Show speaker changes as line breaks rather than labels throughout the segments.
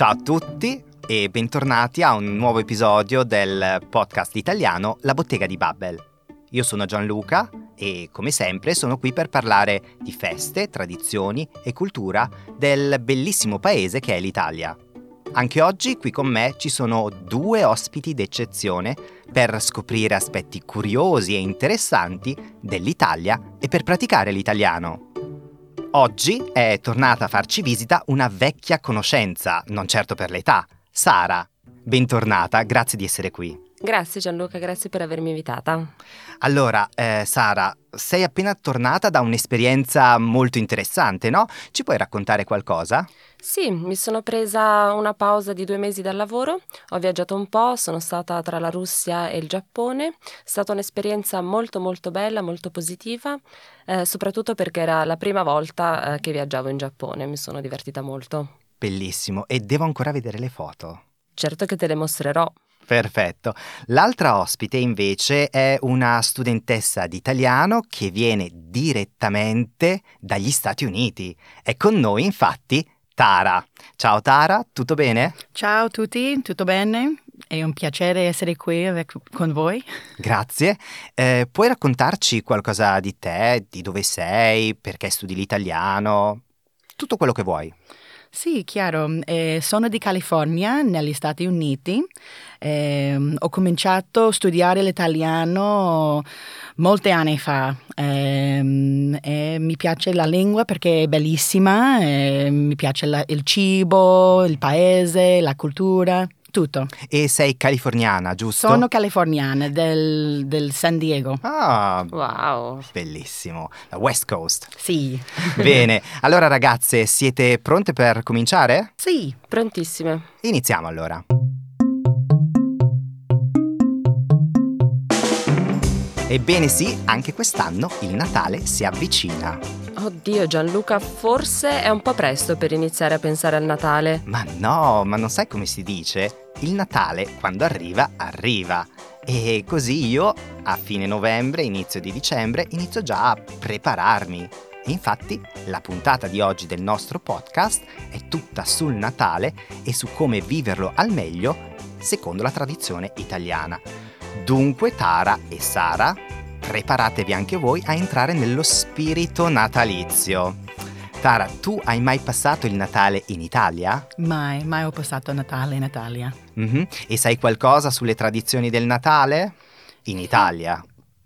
Ciao a tutti e bentornati a un nuovo episodio del podcast italiano La bottega di Babbel. Io sono Gianluca e come sempre sono qui per parlare di feste, tradizioni e cultura del bellissimo paese che è l'Italia. Anche oggi qui con me ci sono due ospiti d'eccezione per scoprire aspetti curiosi e interessanti dell'Italia e per praticare l'italiano. Oggi è tornata a farci visita una vecchia conoscenza, non certo per l'età, Sara. Bentornata, grazie di essere qui.
Grazie Gianluca, grazie per avermi invitata.
Allora, eh, Sara, sei appena tornata da un'esperienza molto interessante, no? Ci puoi raccontare qualcosa?
Sì, mi sono presa una pausa di due mesi dal lavoro, ho viaggiato un po', sono stata tra la Russia e il Giappone, è stata un'esperienza molto molto bella, molto positiva, eh, soprattutto perché era la prima volta eh, che viaggiavo in Giappone, mi sono divertita molto.
Bellissimo, e devo ancora vedere le foto.
Certo che te le mostrerò.
Perfetto. L'altra ospite invece è una studentessa di italiano che viene direttamente dagli Stati Uniti. È con noi infatti Tara. Ciao Tara, tutto bene?
Ciao a tutti, tutto bene? È un piacere essere qui con voi.
Grazie. Eh, puoi raccontarci qualcosa di te, di dove sei, perché studi l'italiano? Tutto quello che vuoi.
Sì, chiaro. Eh, sono di California, negli Stati Uniti. Eh, ho cominciato a studiare l'italiano molti anni fa. Eh, mi piace la lingua perché è bellissima, mi piace la, il cibo, il paese, la cultura. Tutto.
E sei californiana, giusto?
Sono californiana del, del, San Diego.
Ah,
wow.
Bellissimo. La West Coast.
Sì.
Bene, allora ragazze, siete pronte per cominciare?
Sì.
Prontissime.
Iniziamo allora. Ebbene sì, anche quest'anno il Natale si avvicina.
Oddio Gianluca, forse è un po' presto per iniziare a pensare al Natale.
Ma no, ma non sai come si dice? Il Natale, quando arriva, arriva. E così io, a fine novembre, inizio di dicembre, inizio già a prepararmi. E infatti la puntata di oggi del nostro podcast è tutta sul Natale e su come viverlo al meglio secondo la tradizione italiana. Dunque Tara e Sara, preparatevi anche voi a entrare nello spirito natalizio. Tara, tu hai mai passato il Natale in Italia?
Mai, mai ho passato Natale in Italia.
Mm-hmm. E sai qualcosa sulle tradizioni del Natale? In Italia?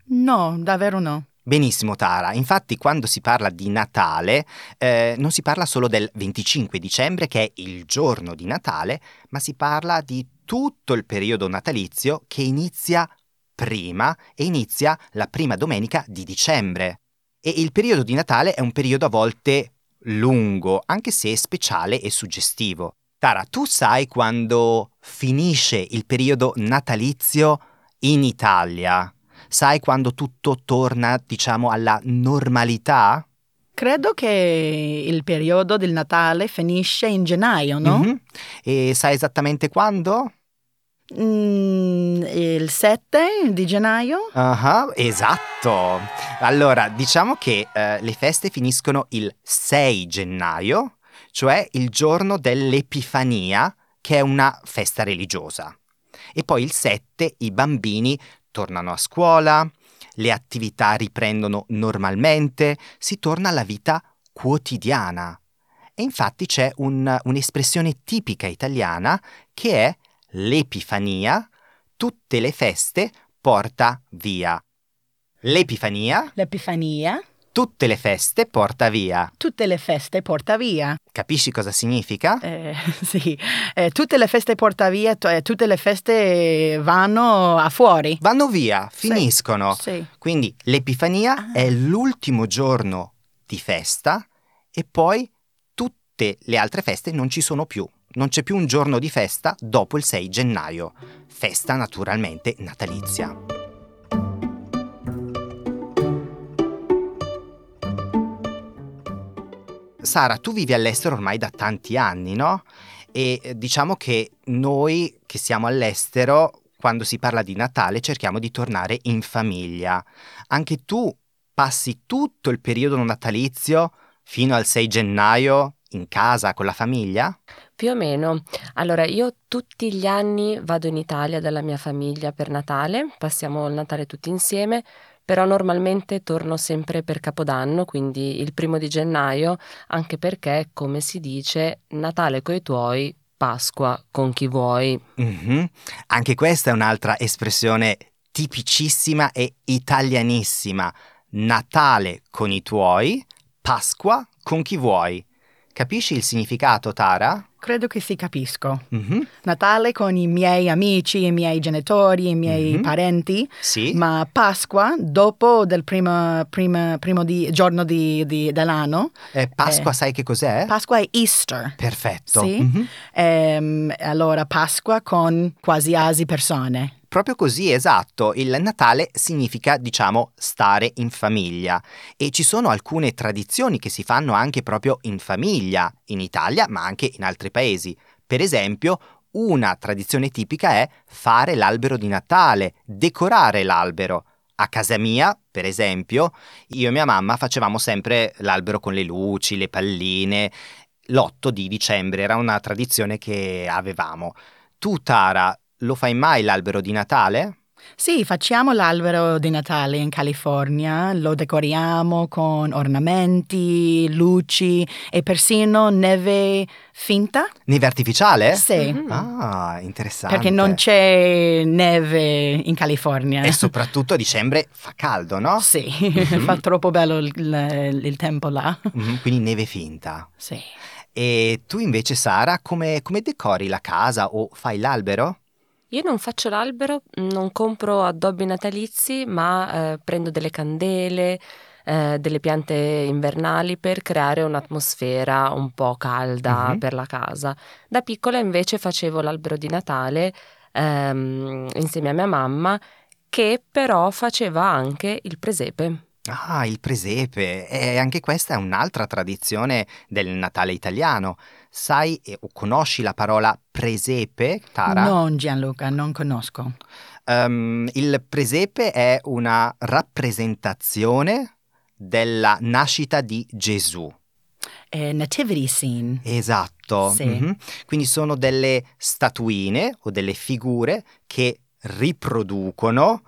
No, davvero no.
Benissimo Tara, infatti quando si parla di Natale eh, non si parla solo del 25 dicembre che è il giorno di Natale, ma si parla di tutto il periodo natalizio che inizia prima e inizia la prima domenica di dicembre. E il periodo di Natale è un periodo a volte lungo, anche se speciale e suggestivo. Tara, tu sai quando finisce il periodo natalizio in Italia? Sai quando tutto torna, diciamo, alla normalità?
Credo che il periodo del Natale finisce in gennaio, no? Mm-hmm.
E sai esattamente quando?
Mm, il 7 di gennaio?
Uh-huh, esatto. Allora, diciamo che uh, le feste finiscono il 6 gennaio, cioè il giorno dell'Epifania, che è una festa religiosa. E poi il 7 i bambini tornano a scuola, le attività riprendono normalmente, si torna alla vita quotidiana. E infatti c'è un, un'espressione tipica italiana che è l'Epifania, tutte le feste porta via. L'Epifania.
L'Epifania.
Tutte le feste porta via.
Tutte le feste porta via.
Capisci cosa significa?
Eh, sì, eh, tutte le feste porta via, t- eh, tutte le feste vanno a fuori.
Vanno via, finiscono.
Sì, sì.
Quindi l'Epifania ah. è l'ultimo giorno di festa e poi tutte le altre feste non ci sono più. Non c'è più un giorno di festa dopo il 6 gennaio. Festa naturalmente natalizia. Sara, tu vivi all'estero ormai da tanti anni, no? E eh, diciamo che noi che siamo all'estero, quando si parla di Natale, cerchiamo di tornare in famiglia. Anche tu passi tutto il periodo natalizio fino al 6 gennaio in casa con la famiglia?
Più o meno. Allora, io tutti gli anni vado in Italia dalla mia famiglia per Natale, passiamo il Natale tutti insieme, però normalmente torno sempre per Capodanno, quindi il primo di gennaio, anche perché, come si dice, Natale coi tuoi, Pasqua con chi vuoi.
Mhm. Anche questa è un'altra espressione tipicissima e italianissima. Natale con i tuoi, Pasqua con chi vuoi. Capisci il significato, Tara?
Credo che si capisco.
Mhm.
Natale con i miei amici, i miei genitori, i miei
Mhm.
parenti,
Sì.
ma Pasqua dopo del primo, prima- primo di- giorno di- di- dell'anno.
Eh, Pasqua
Eh.
sai che cos'è?
Pasqua è Easter.
Perfetto.
Sì.
Mhm.
Ehm, allora Pasqua con quasi asi persone.
Proprio così, esatto. Il Natale significa, diciamo, stare in famiglia e ci sono alcune tradizioni che si fanno anche proprio in famiglia, in Italia, ma anche in altri paesi. Per esempio, una tradizione tipica è fare l'albero di Natale, decorare l'albero. A casa mia, per esempio, io e mia mamma facevamo sempre l'albero con le luci, le palline. L'8 di dicembre era una tradizione che avevamo. Tu, Tara, lo fai mai l'albero di Natale?
Sì, facciamo l'albero di Natale in California, lo decoriamo con ornamenti, luci e persino neve finta.
Neve artificiale?
Sì,
Mhm.
Ah, interessante.
perché non c'è neve in California.
E soprattutto a dicembre fa caldo, no?
Sì,
Mhm.
fa troppo bello il, il- il tempo là.
Mhm, quindi neve finta.
Sì.
E tu invece, Sara, come, come decori la casa o fai l'albero?
Io non faccio l'albero, non compro addobbi natalizi, ma eh, prendo delle candele, eh, delle piante invernali per creare un'atmosfera un po' calda
Mhm.
per la casa. Da piccola invece facevo l'albero di Natale ehm, insieme a mia mamma, che però faceva anche il presepe.
Ah, il presepe. E anche questa è un'altra tradizione del Natale italiano. Sai eh, o conosci la parola presepe, Tara?
Non Gianluca, non conosco.
Ehm, il presepe è una rappresentazione della nascita di Gesù.
È nativity scene.
Esatto.
Sì.
mhm. Quindi sono delle statuine o delle figure che riproducono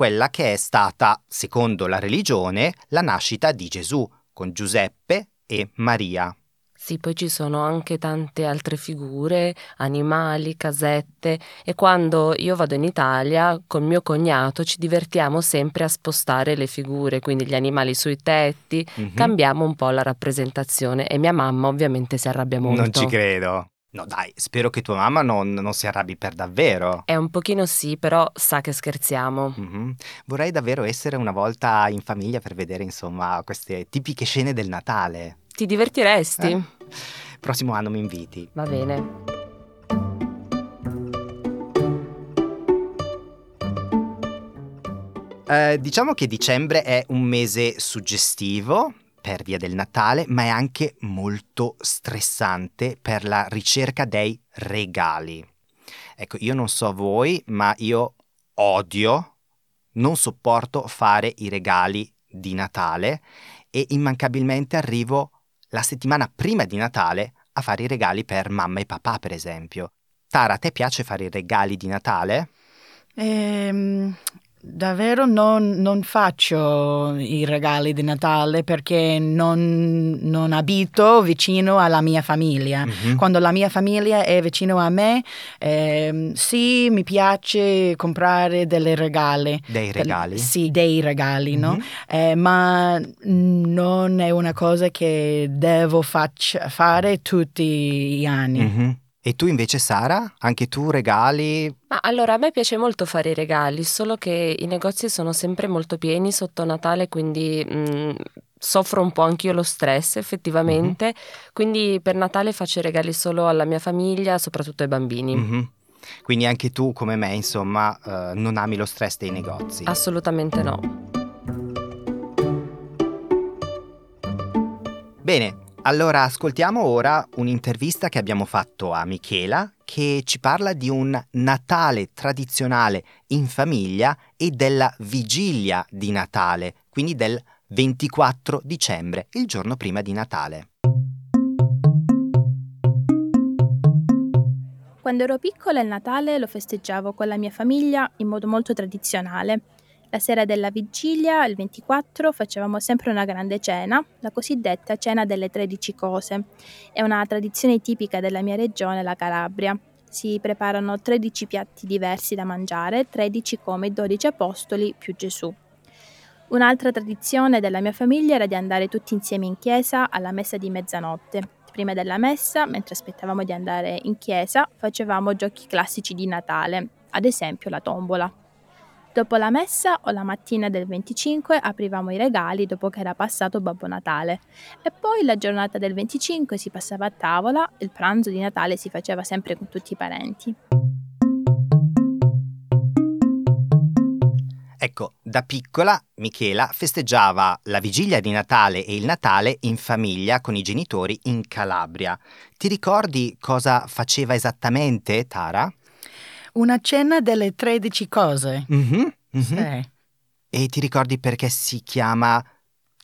quella che è stata, secondo la religione, la nascita di Gesù, con Giuseppe e Maria.
Sì, poi ci sono anche tante altre figure, animali, casette e quando io vado in Italia con mio cognato ci divertiamo sempre a spostare le figure, quindi gli animali sui tetti,
Mhm.
cambiamo un po' la rappresentazione e mia mamma ovviamente si arrabbia molto.
Non ci credo. No, dai, spero che tua mamma non, non si arrabbi per davvero.
È un pochino sì, però sa che scherziamo.
Mhm. Vorrei davvero essere una volta in famiglia per vedere, insomma, queste tipiche scene del Natale.
Ti divertiresti?
Eh? Prossimo anno mi inviti.
Va bene.
Eh, diciamo che dicembre è un mese suggestivo per via del Natale, ma è anche molto stressante per la ricerca dei regali. Ecco, io non so voi, ma io odio, non sopporto fare i regali di Natale e immancabilmente arrivo la settimana prima di Natale a fare i regali per mamma e papà, per esempio. Tara, a te piace fare i regali di Natale?
Ehm, davvero non, non faccio i regali di Natale perché non, non abito vicino alla mia famiglia.
Mhm.
Quando la mia famiglia è vicino a me, ehm, sì, mi piace comprare delle regali.
Dei regali?
Sì, dei regali, no?
Mhm.
Eh, ma non è una cosa che devo faccia- fare tutti gli anni.
Mhm. E tu invece, Sara? Anche tu regali?
Ma allora a me piace molto fare i regali, solo che i negozi sono sempre molto pieni sotto Natale, quindi mm, soffro un po' anch'io lo stress effettivamente. Quindi per Natale faccio i regali solo alla mia famiglia, soprattutto ai bambini.
Mhm. Quindi anche tu, come me, insomma, eh, non ami lo stress dei negozi.
Assolutamente no.
Bene, allora ascoltiamo ora un'intervista che abbiamo fatto a Michela che ci parla di un Natale tradizionale in famiglia e della vigilia di Natale, quindi del 24 dicembre, il giorno prima di Natale.
Quando ero piccola il Natale lo festeggiavo con la mia famiglia in modo molto tradizionale. La sera della vigilia, il 24, facevamo sempre una grande cena, la cosiddetta cena delle 13 cose. È una tradizione tipica della mia regione, la Calabria. Si preparano 13 piatti diversi da mangiare, 13 come i 12 apostoli più Gesù. Un'altra tradizione della mia famiglia era di andare tutti insieme in chiesa alla messa di mezzanotte. Prima della messa, mentre aspettavamo di andare in chiesa, facevamo giochi classici di Natale, ad esempio la tombola. Dopo la messa o la mattina del 25 aprivamo i regali dopo che era passato Babbo Natale e poi la giornata del 25 si passava a tavola il pranzo di Natale si faceva sempre con tutti i parenti.
Ecco, da piccola Michela festeggiava la vigilia di Natale e il Natale in famiglia con i genitori in Calabria. Ti ricordi cosa faceva esattamente Tara?
Una cena delle 13 cose.
Mhm, mhm.
Sì.
E ti ricordi perché si chiama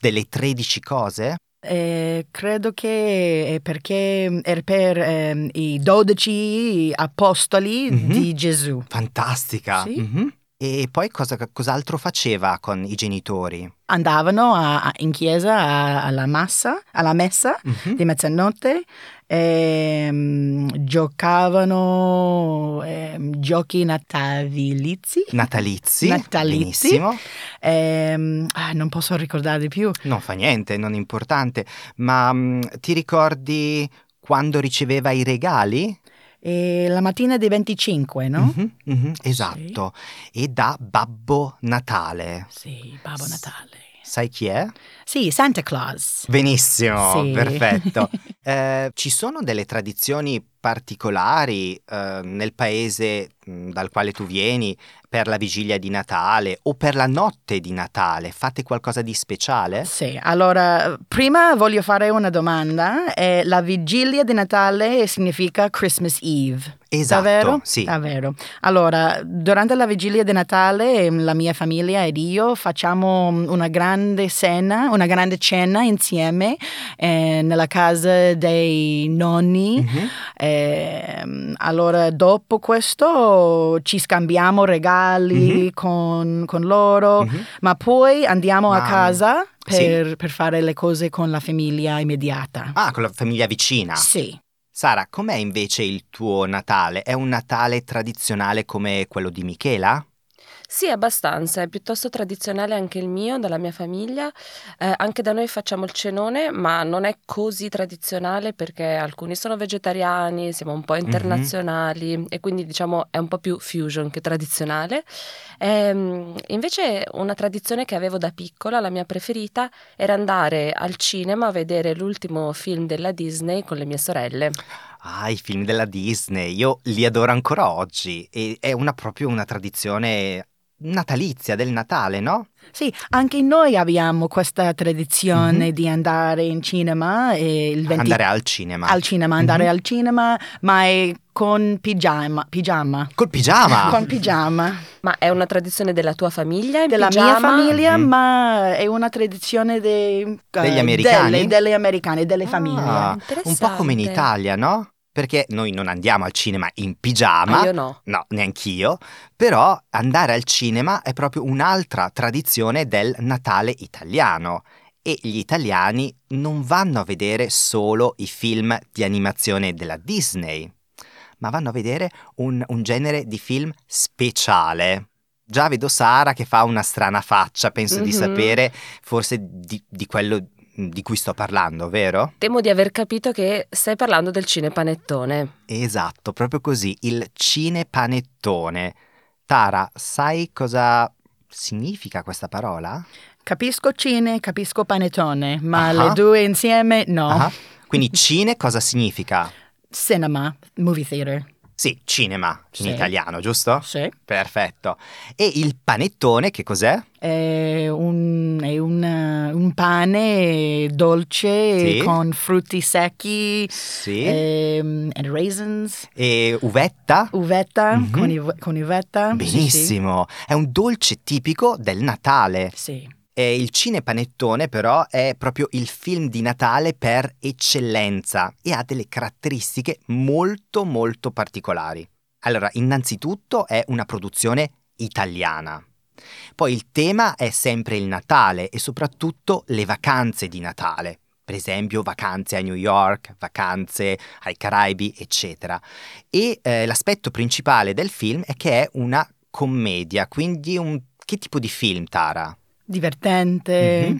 delle 13 cose?
Eh, credo che è perché è per ehm, i 12 apostoli
Mhm.
di Gesù.
Fantastica!
Sì.
Mhm. E poi cosa, cos'altro faceva con i genitori?
Andavano a- a- in chiesa alla massa, alla messa
Mhm.
di mezzanotte e mm, giocavano ehm, giochi natalizi.
Natalizi.
Natalizi.
Benissimo.
Ehm, ah, non posso ricordare di più.
Non fa niente, non importante. Ma mm, ti ricordi quando riceveva i regali?
E la mattina dei 25, no?
Mhm, mhm, esatto. E da Babbo Natale.
Sì, Babbo Natale.
Sai chi è?
Sì, Santa Claus.
Benissimo,
Sì.
perfetto. Eh, ci sono delle tradizioni particolari eh, nel paese mh, dal quale tu vieni per la vigilia di Natale o per la notte di Natale? Fate qualcosa di speciale?
Sì, allora, prima voglio fare una domanda. Eh, la vigilia di Natale significa Christmas Eve.
Esatto,
Davvero?
sì.
Davvero. Allora, durante la vigilia di Natale, ehm, la mia famiglia ed io facciamo una grande cena, una grande cena insieme eh, nella casa dei nonni.
Mhm.
Ehm, allora, dopo questo ci scambiamo regali
Mhm.
con, con loro,
Mhm.
ma poi andiamo a
Ma-
casa
sì.
per, per fare le cose con la famiglia immediata.
Ah, con la famiglia vicina.
Sì.
Sara, com'è invece il tuo Natale? È un Natale tradizionale come quello di Michela?
Sì, abbastanza, è piuttosto tradizionale anche il mio, dalla mia famiglia. Eh, anche da noi facciamo il cenone, ma non è così tradizionale perché alcuni sono vegetariani, siamo un po' internazionali e quindi diciamo è un po' più fusion che tradizionale. Ehm, invece una tradizione che avevo da piccola, la mia preferita, era andare al cinema a vedere l'ultimo film della Disney con le mie sorelle.
Ah, i film della Disney, io li adoro ancora oggi e è una, proprio una tradizione natalizia del Natale, no?
Sì, anche noi abbiamo questa tradizione
Mhm.
di andare in cinema e il 20
Andare al cinema.
al cinema, andare
Mhm.
al cinema, ma è con pigiama, pigiama.
Col pigiama!
Con pigiama.
Ma è una tradizione della tua famiglia? in
Della mia
pigiama?
famiglia,
Mhm.
ma è una tradizione dei-
Degli
eh,
americani?
Delle, delle americane, delle
Ah,
famiglie.
un po' come in. Italia, no? Perché noi non andiamo al cinema in pigiama.
Ah, io no.
No, neanch'io. Però andare al cinema è proprio un'altra tradizione del Natale italiano. E gli italiani non vanno a vedere solo i film di animazione della Disney, ma vanno a vedere un, un genere di film speciale. Già vedo Sara che fa una strana faccia, penso di
Mhm.
sapere forse di, di quello di cui sto parlando, vero?
Temo di aver capito che stai parlando del cinepanettone.
Esatto, proprio così, il cinepanettone. Tara, sai cosa significa questa parola?
Capisco cine, capisco panettone, ma
Ah.
le due insieme no.
Ah, Quindi cine cosa significa?
Cinema, movie theater.
Sì, cinema in
Sì.
italiano, giusto?
Sì.
Perfetto. E il panettone che cos'è?
È un, è un, eh, un pane dolce
Sì.
con frutti secchi
Sì.
ehm, and raisins,
E uvetta?
uvetta,
Mhm.
con, i- con uvetta. Sì, sì.
Benissimo. È un dolce tipico del Natale.
Sì.
E il cinepanettone però è proprio il film di Natale per eccellenza e ha delle caratteristiche molto molto particolari. Allora, innanzitutto è una produzione italiana. Poi il tema è sempre il Natale e soprattutto le vacanze di Natale. Per esempio vacanze a New York, vacanze ai Caraibi, eccetera. E eh, l'aspetto principale del film è che è una commedia, quindi un... che tipo di film, Tara?
Divertente.
Mm-hmm.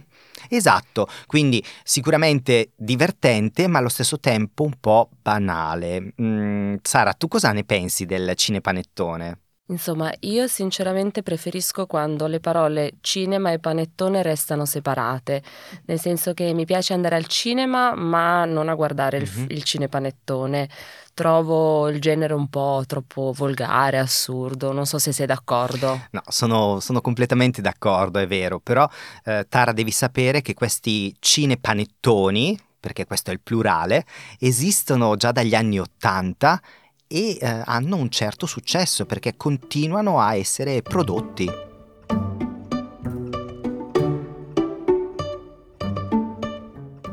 Esatto, quindi sicuramente divertente ma allo stesso tempo un po' banale. Mm, Sara, tu cosa ne pensi del cinepanettone?
Insomma, io sinceramente preferisco quando le parole cinema e panettone restano separate, nel senso che mi piace andare al cinema ma non a guardare il,
Mhm.
il cinepanettone. Trovo il genere un po' troppo volgare, assurdo, non so se sei d'accordo.
No, sono, sono completamente d'accordo, è vero, però eh, Tara devi sapere che questi cinepanettoni, perché questo è il plurale, esistono già dagli anni Ottanta e eh, hanno un certo successo perché continuano a essere prodotti.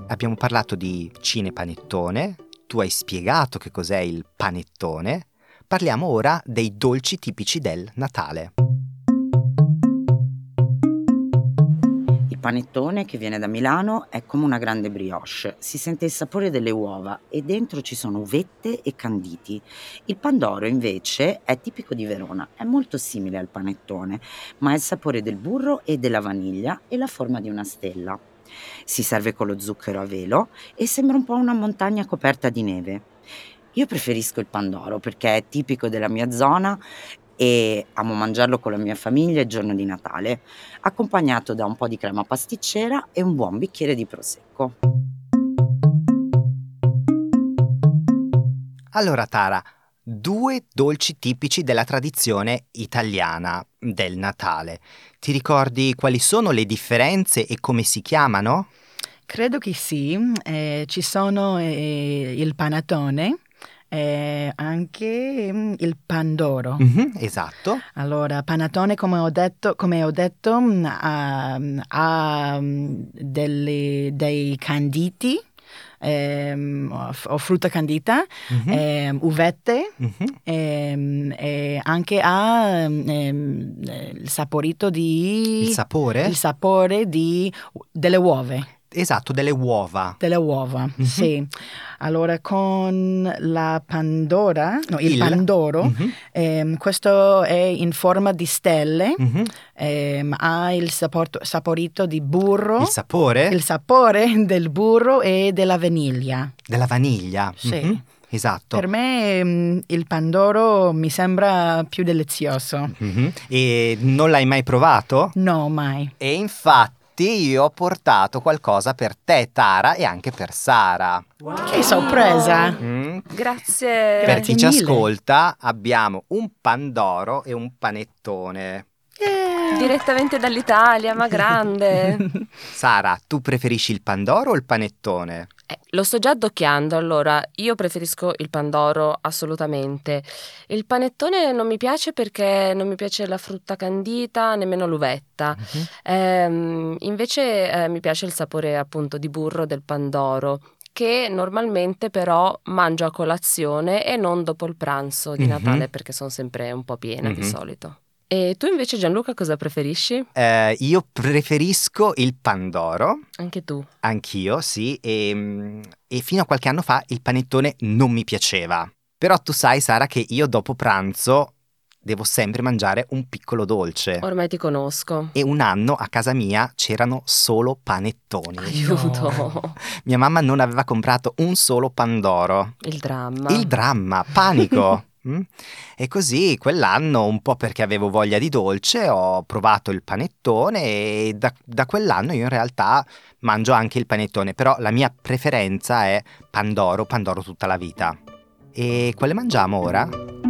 Abbiamo parlato di cinepanettone, tu hai spiegato che cos'è il panettone, parliamo ora dei dolci tipici del Natale.
Il panettone che viene da Milano è come una grande brioche, si sente il sapore delle uova e dentro ci sono uvette e canditi. Il pandoro invece è tipico di Verona, è molto simile al panettone, ma ha il sapore del burro e della vaniglia e la forma di una stella. Si serve con lo zucchero a velo e sembra un po' una montagna coperta di neve. Io preferisco il pandoro perché è tipico della mia zona e amo mangiarlo con la mia famiglia il giorno di Natale accompagnato da un po' di crema pasticcera e un buon bicchiere di prosecco.
Allora Tara, due dolci tipici della tradizione italiana del Natale. Ti ricordi quali sono le differenze e come si chiamano?
Credo che sì, eh, ci sono eh, il panettone e anche mm, il pandoro.
Mhm, esatto.
Allora, panettone, come ho detto, come ho detto mm, ha, ha, mm, delle- dei canditi ehm, o frutta candita,
Mhm,
ehm, uvette
mhm.
ehm, e anche ha ehm, eh, il saporito di...
Il sapore?
il sapore di, delle uova.
Esatto, delle uova.
Delle uova,
Mhm.
sì. Allora con la pandora, no, il,
Il-
pandoro,
Mhm,
ehm, questo è in forma di stelle,
mhm.
ehm, ha il saporto- saporito di burro,
Il sapore
il sapore del burro e della vaniglia.
della vaniglia.
Sì.
Mhm, Esatto.
Per me ehm, il pandoro mi sembra più delizioso.
Mhm. E non l'hai mai provato?
No, mai.
E infatti io ho portato qualcosa per te, Tara, e anche per Sara.
Che sorpresa!
Mm?
Grazie.
Per
Grazie
chi ci
mille.
ascolta abbiamo un pandoro e un panettone.
Eh.
Direttamente dall'Italia, ma grande.
Sara, tu preferisci il pandoro o il panettone?
Eh, lo sto già addocchiando, allora io preferisco il pandoro assolutamente. Il panettone non mi piace perché non mi piace la frutta candita, nemmeno l'uvetta.
Mhm.
Ehm, invece eh, mi piace il sapore appunto di burro del pandoro, che normalmente però mangio a colazione e non dopo il pranzo di
Mhm.
Natale perché sono sempre un po' piena di
Mhm.
solito. E tu invece Gianluca cosa preferisci?
Eh, io preferisco il pandoro,
Anche tu.
anch'io, sì, e, e fino a qualche anno fa il panettone non mi piaceva. Però tu sai, Sara, che io dopo pranzo devo sempre mangiare un piccolo dolce.
Ormai ti conosco.
E un anno a casa mia c'erano solo panettoni.
Aiuto.
Mia mamma non aveva comprato un solo pandoro.
Il dramma.
Il dramma, panico. Mm? E così quell'anno, un po' perché avevo voglia di dolce, ho provato il panettone e da, da quell'anno io in realtà mangio anche il panettone, però la mia preferenza è Pandoro, Pandoro tutta la vita. E quale mangiamo ora?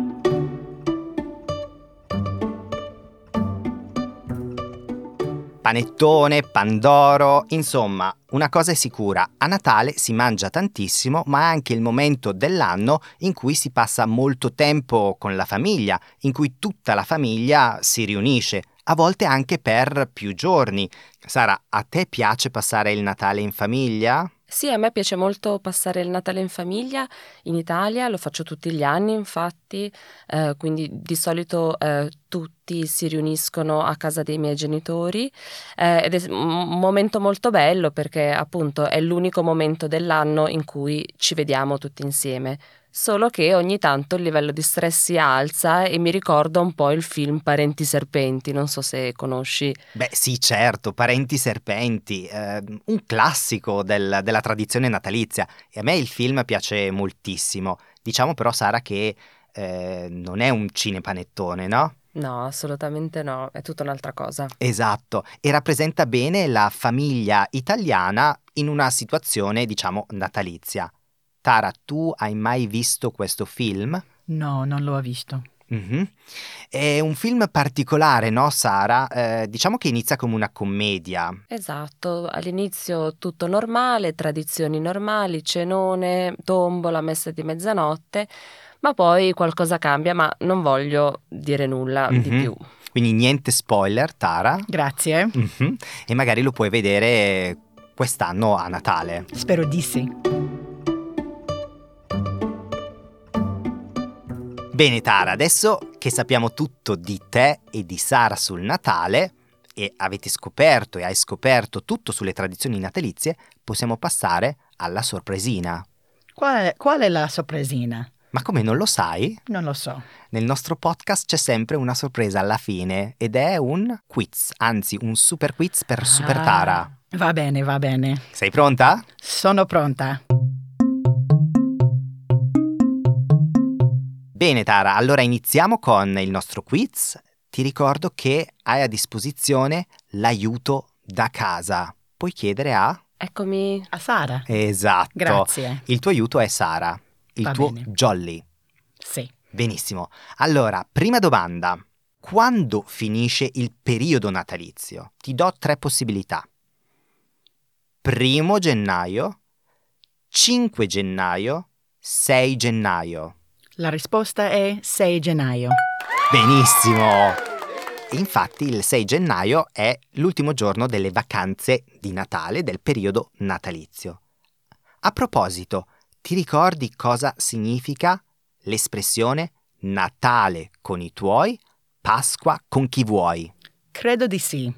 Panettone, Pandoro, insomma, una cosa è sicura, a Natale si mangia tantissimo, ma è anche il momento dell'anno in cui si passa molto tempo con la famiglia, in cui tutta la famiglia si riunisce, a volte anche per più giorni. Sara, a te piace passare il Natale in famiglia?
Sì, a me piace molto passare il Natale in famiglia in Italia, lo faccio tutti gli anni infatti, eh, quindi di solito eh, tutti si riuniscono a casa dei miei genitori eh, ed è un momento molto bello perché appunto è l'unico momento dell'anno in cui ci vediamo tutti insieme. Solo che ogni tanto il livello di stress si alza e mi ricorda un po' il film Parenti Serpenti, non so se conosci.
Beh sì, certo, Parenti Serpenti, eh, un classico del, della tradizione natalizia e a me il film piace moltissimo. Diciamo però Sara che eh, non è un cinepanettone, no?
No, assolutamente no, è tutta un'altra cosa.
Esatto, e rappresenta bene la famiglia italiana in una situazione, diciamo, natalizia. Tara, tu hai mai visto questo film?
No, non l'ho visto.
Mm-hmm. È un film particolare, no Sara? Eh, diciamo che inizia come una commedia.
Esatto, all'inizio tutto normale, tradizioni normali, cenone, tombola, messa di mezzanotte, ma poi qualcosa cambia, ma non voglio dire nulla mm-hmm. di più.
Quindi niente spoiler, Tara.
Grazie.
Mm-hmm. E magari lo puoi vedere quest'anno a Natale.
Spero di sì.
Bene Tara, adesso che sappiamo tutto di te e di Sara sul Natale e avete scoperto e hai scoperto tutto sulle tradizioni natalizie, possiamo passare alla sorpresina.
Qual è, qual è la sorpresina?
Ma come non lo sai?
Non lo so.
Nel nostro podcast c'è sempre una sorpresa alla fine ed è un quiz, anzi un super quiz per ah, Super Tara.
Va bene, va bene.
Sei pronta?
Sono pronta.
Bene Tara, allora iniziamo con il nostro quiz. Ti ricordo che hai a disposizione l'aiuto da casa. Puoi chiedere a...
Eccomi.
A Sara.
Esatto.
Grazie.
Il tuo aiuto è Sara, il
Va
tuo
bene.
jolly.
Sì.
Benissimo. Allora, prima domanda. Quando finisce il periodo natalizio? Ti do tre possibilità. Primo gennaio, 5 gennaio, 6 gennaio.
La risposta è 6 gennaio.
Benissimo! Infatti il 6 gennaio è l'ultimo giorno delle vacanze di Natale del periodo natalizio. A proposito, ti ricordi cosa significa l'espressione Natale con i tuoi, Pasqua con chi vuoi?
Credo di sì.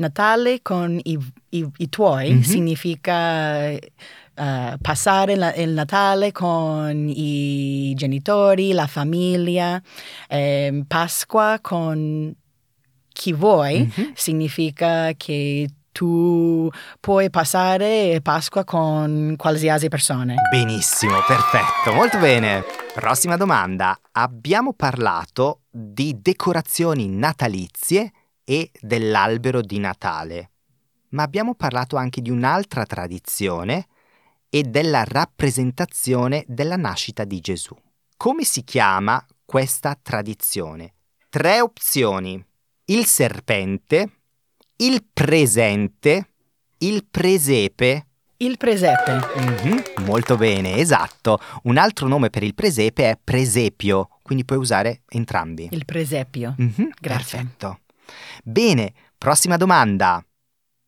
Natale con i, i, i tuoi mm-hmm. significa uh, passare la, il Natale con i genitori, la famiglia, eh, Pasqua con chi vuoi, mm-hmm. significa che tu puoi passare Pasqua con qualsiasi persona.
Benissimo, perfetto, molto bene. Prossima domanda. Abbiamo parlato di decorazioni natalizie e dell'albero di Natale, ma abbiamo parlato anche di un'altra tradizione e della rappresentazione della nascita di Gesù. Come si chiama questa tradizione? Tre opzioni. Il serpente, il presente, il presepe.
Il presepe.
Mm-hmm, molto bene, esatto. Un altro nome per il presepe è presepio, quindi puoi usare entrambi.
Il presepio.
Mm-hmm, Grazie. Perfetto. Bene, prossima domanda.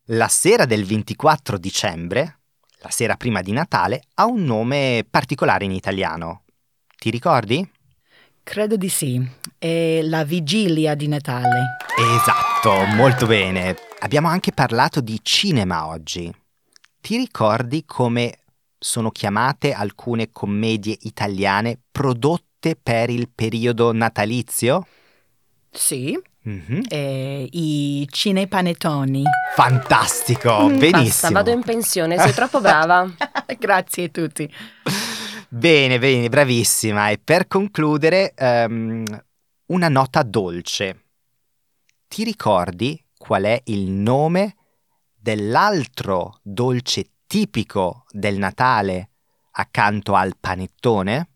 La sera del 24 dicembre la sera prima di Natale, ha un nome particolare in italiano. Ti ricordi?
Credo di sì. È la vigilia di Natale.
Esatto, molto bene. Abbiamo anche parlato di cinema oggi. Ti ricordi come sono chiamate alcune commedie italiane prodotte per il periodo natalizio?
Sì, Mm-hmm. Eh, I cinepanettoni.
Fantastico, mm, benissimo.
Basta, vado in pensione, sei troppo brava.
Grazie a tutti.
Bene, bene, bravissima. E per concludere, um, una nota dolce. Ti ricordi qual è il nome dell'altro dolce tipico del Natale accanto al panettone?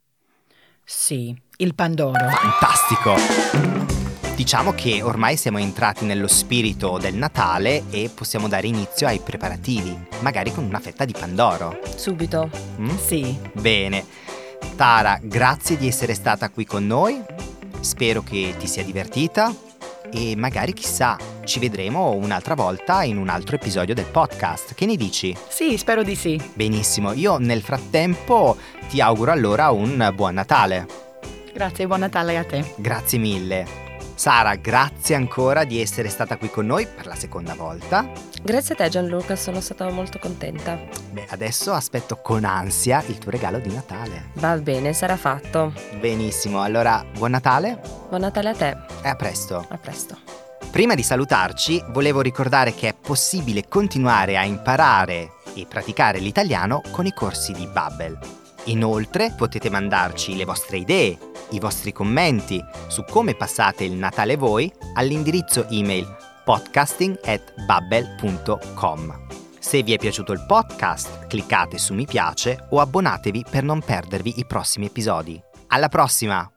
Sì, il Pandoro.
Fantastico! Diciamo che ormai siamo entrati nello spirito del Natale e possiamo dare inizio ai preparativi, magari con una fetta di Pandoro.
Subito.
Mm?
Sì.
Bene. Tara, grazie di essere stata qui con noi. Spero che ti sia divertita. e magari chissà, ci vedremo un'altra volta in un altro episodio del podcast. Che ne dici?
Sì, spero di sì.
Benissimo, io nel frattempo ti auguro allora un buon Natale.
Grazie, buon Natale a te.
Grazie mille. Sara, grazie ancora di essere stata qui con noi per la seconda volta.
Grazie a te Gianluca, sono stata molto contenta.
Beh, adesso aspetto con ansia il tuo regalo di Natale.
Va bene, sarà fatto.
Benissimo, allora buon Natale
Buon Natale a te.
e a presto.
A presto.
Prima di salutarci, volevo ricordare che è possibile continuare a imparare e praticare l'italiano con i corsi di Babbel. Inoltre potete mandarci le vostre idee, i vostri commenti su come passate il Natale voi all'indirizzo email podcasting@babbel.com. Se vi è piaciuto il podcast, cliccate su mi piace o abbonatevi per non perdervi i prossimi episodi. Alla prossima!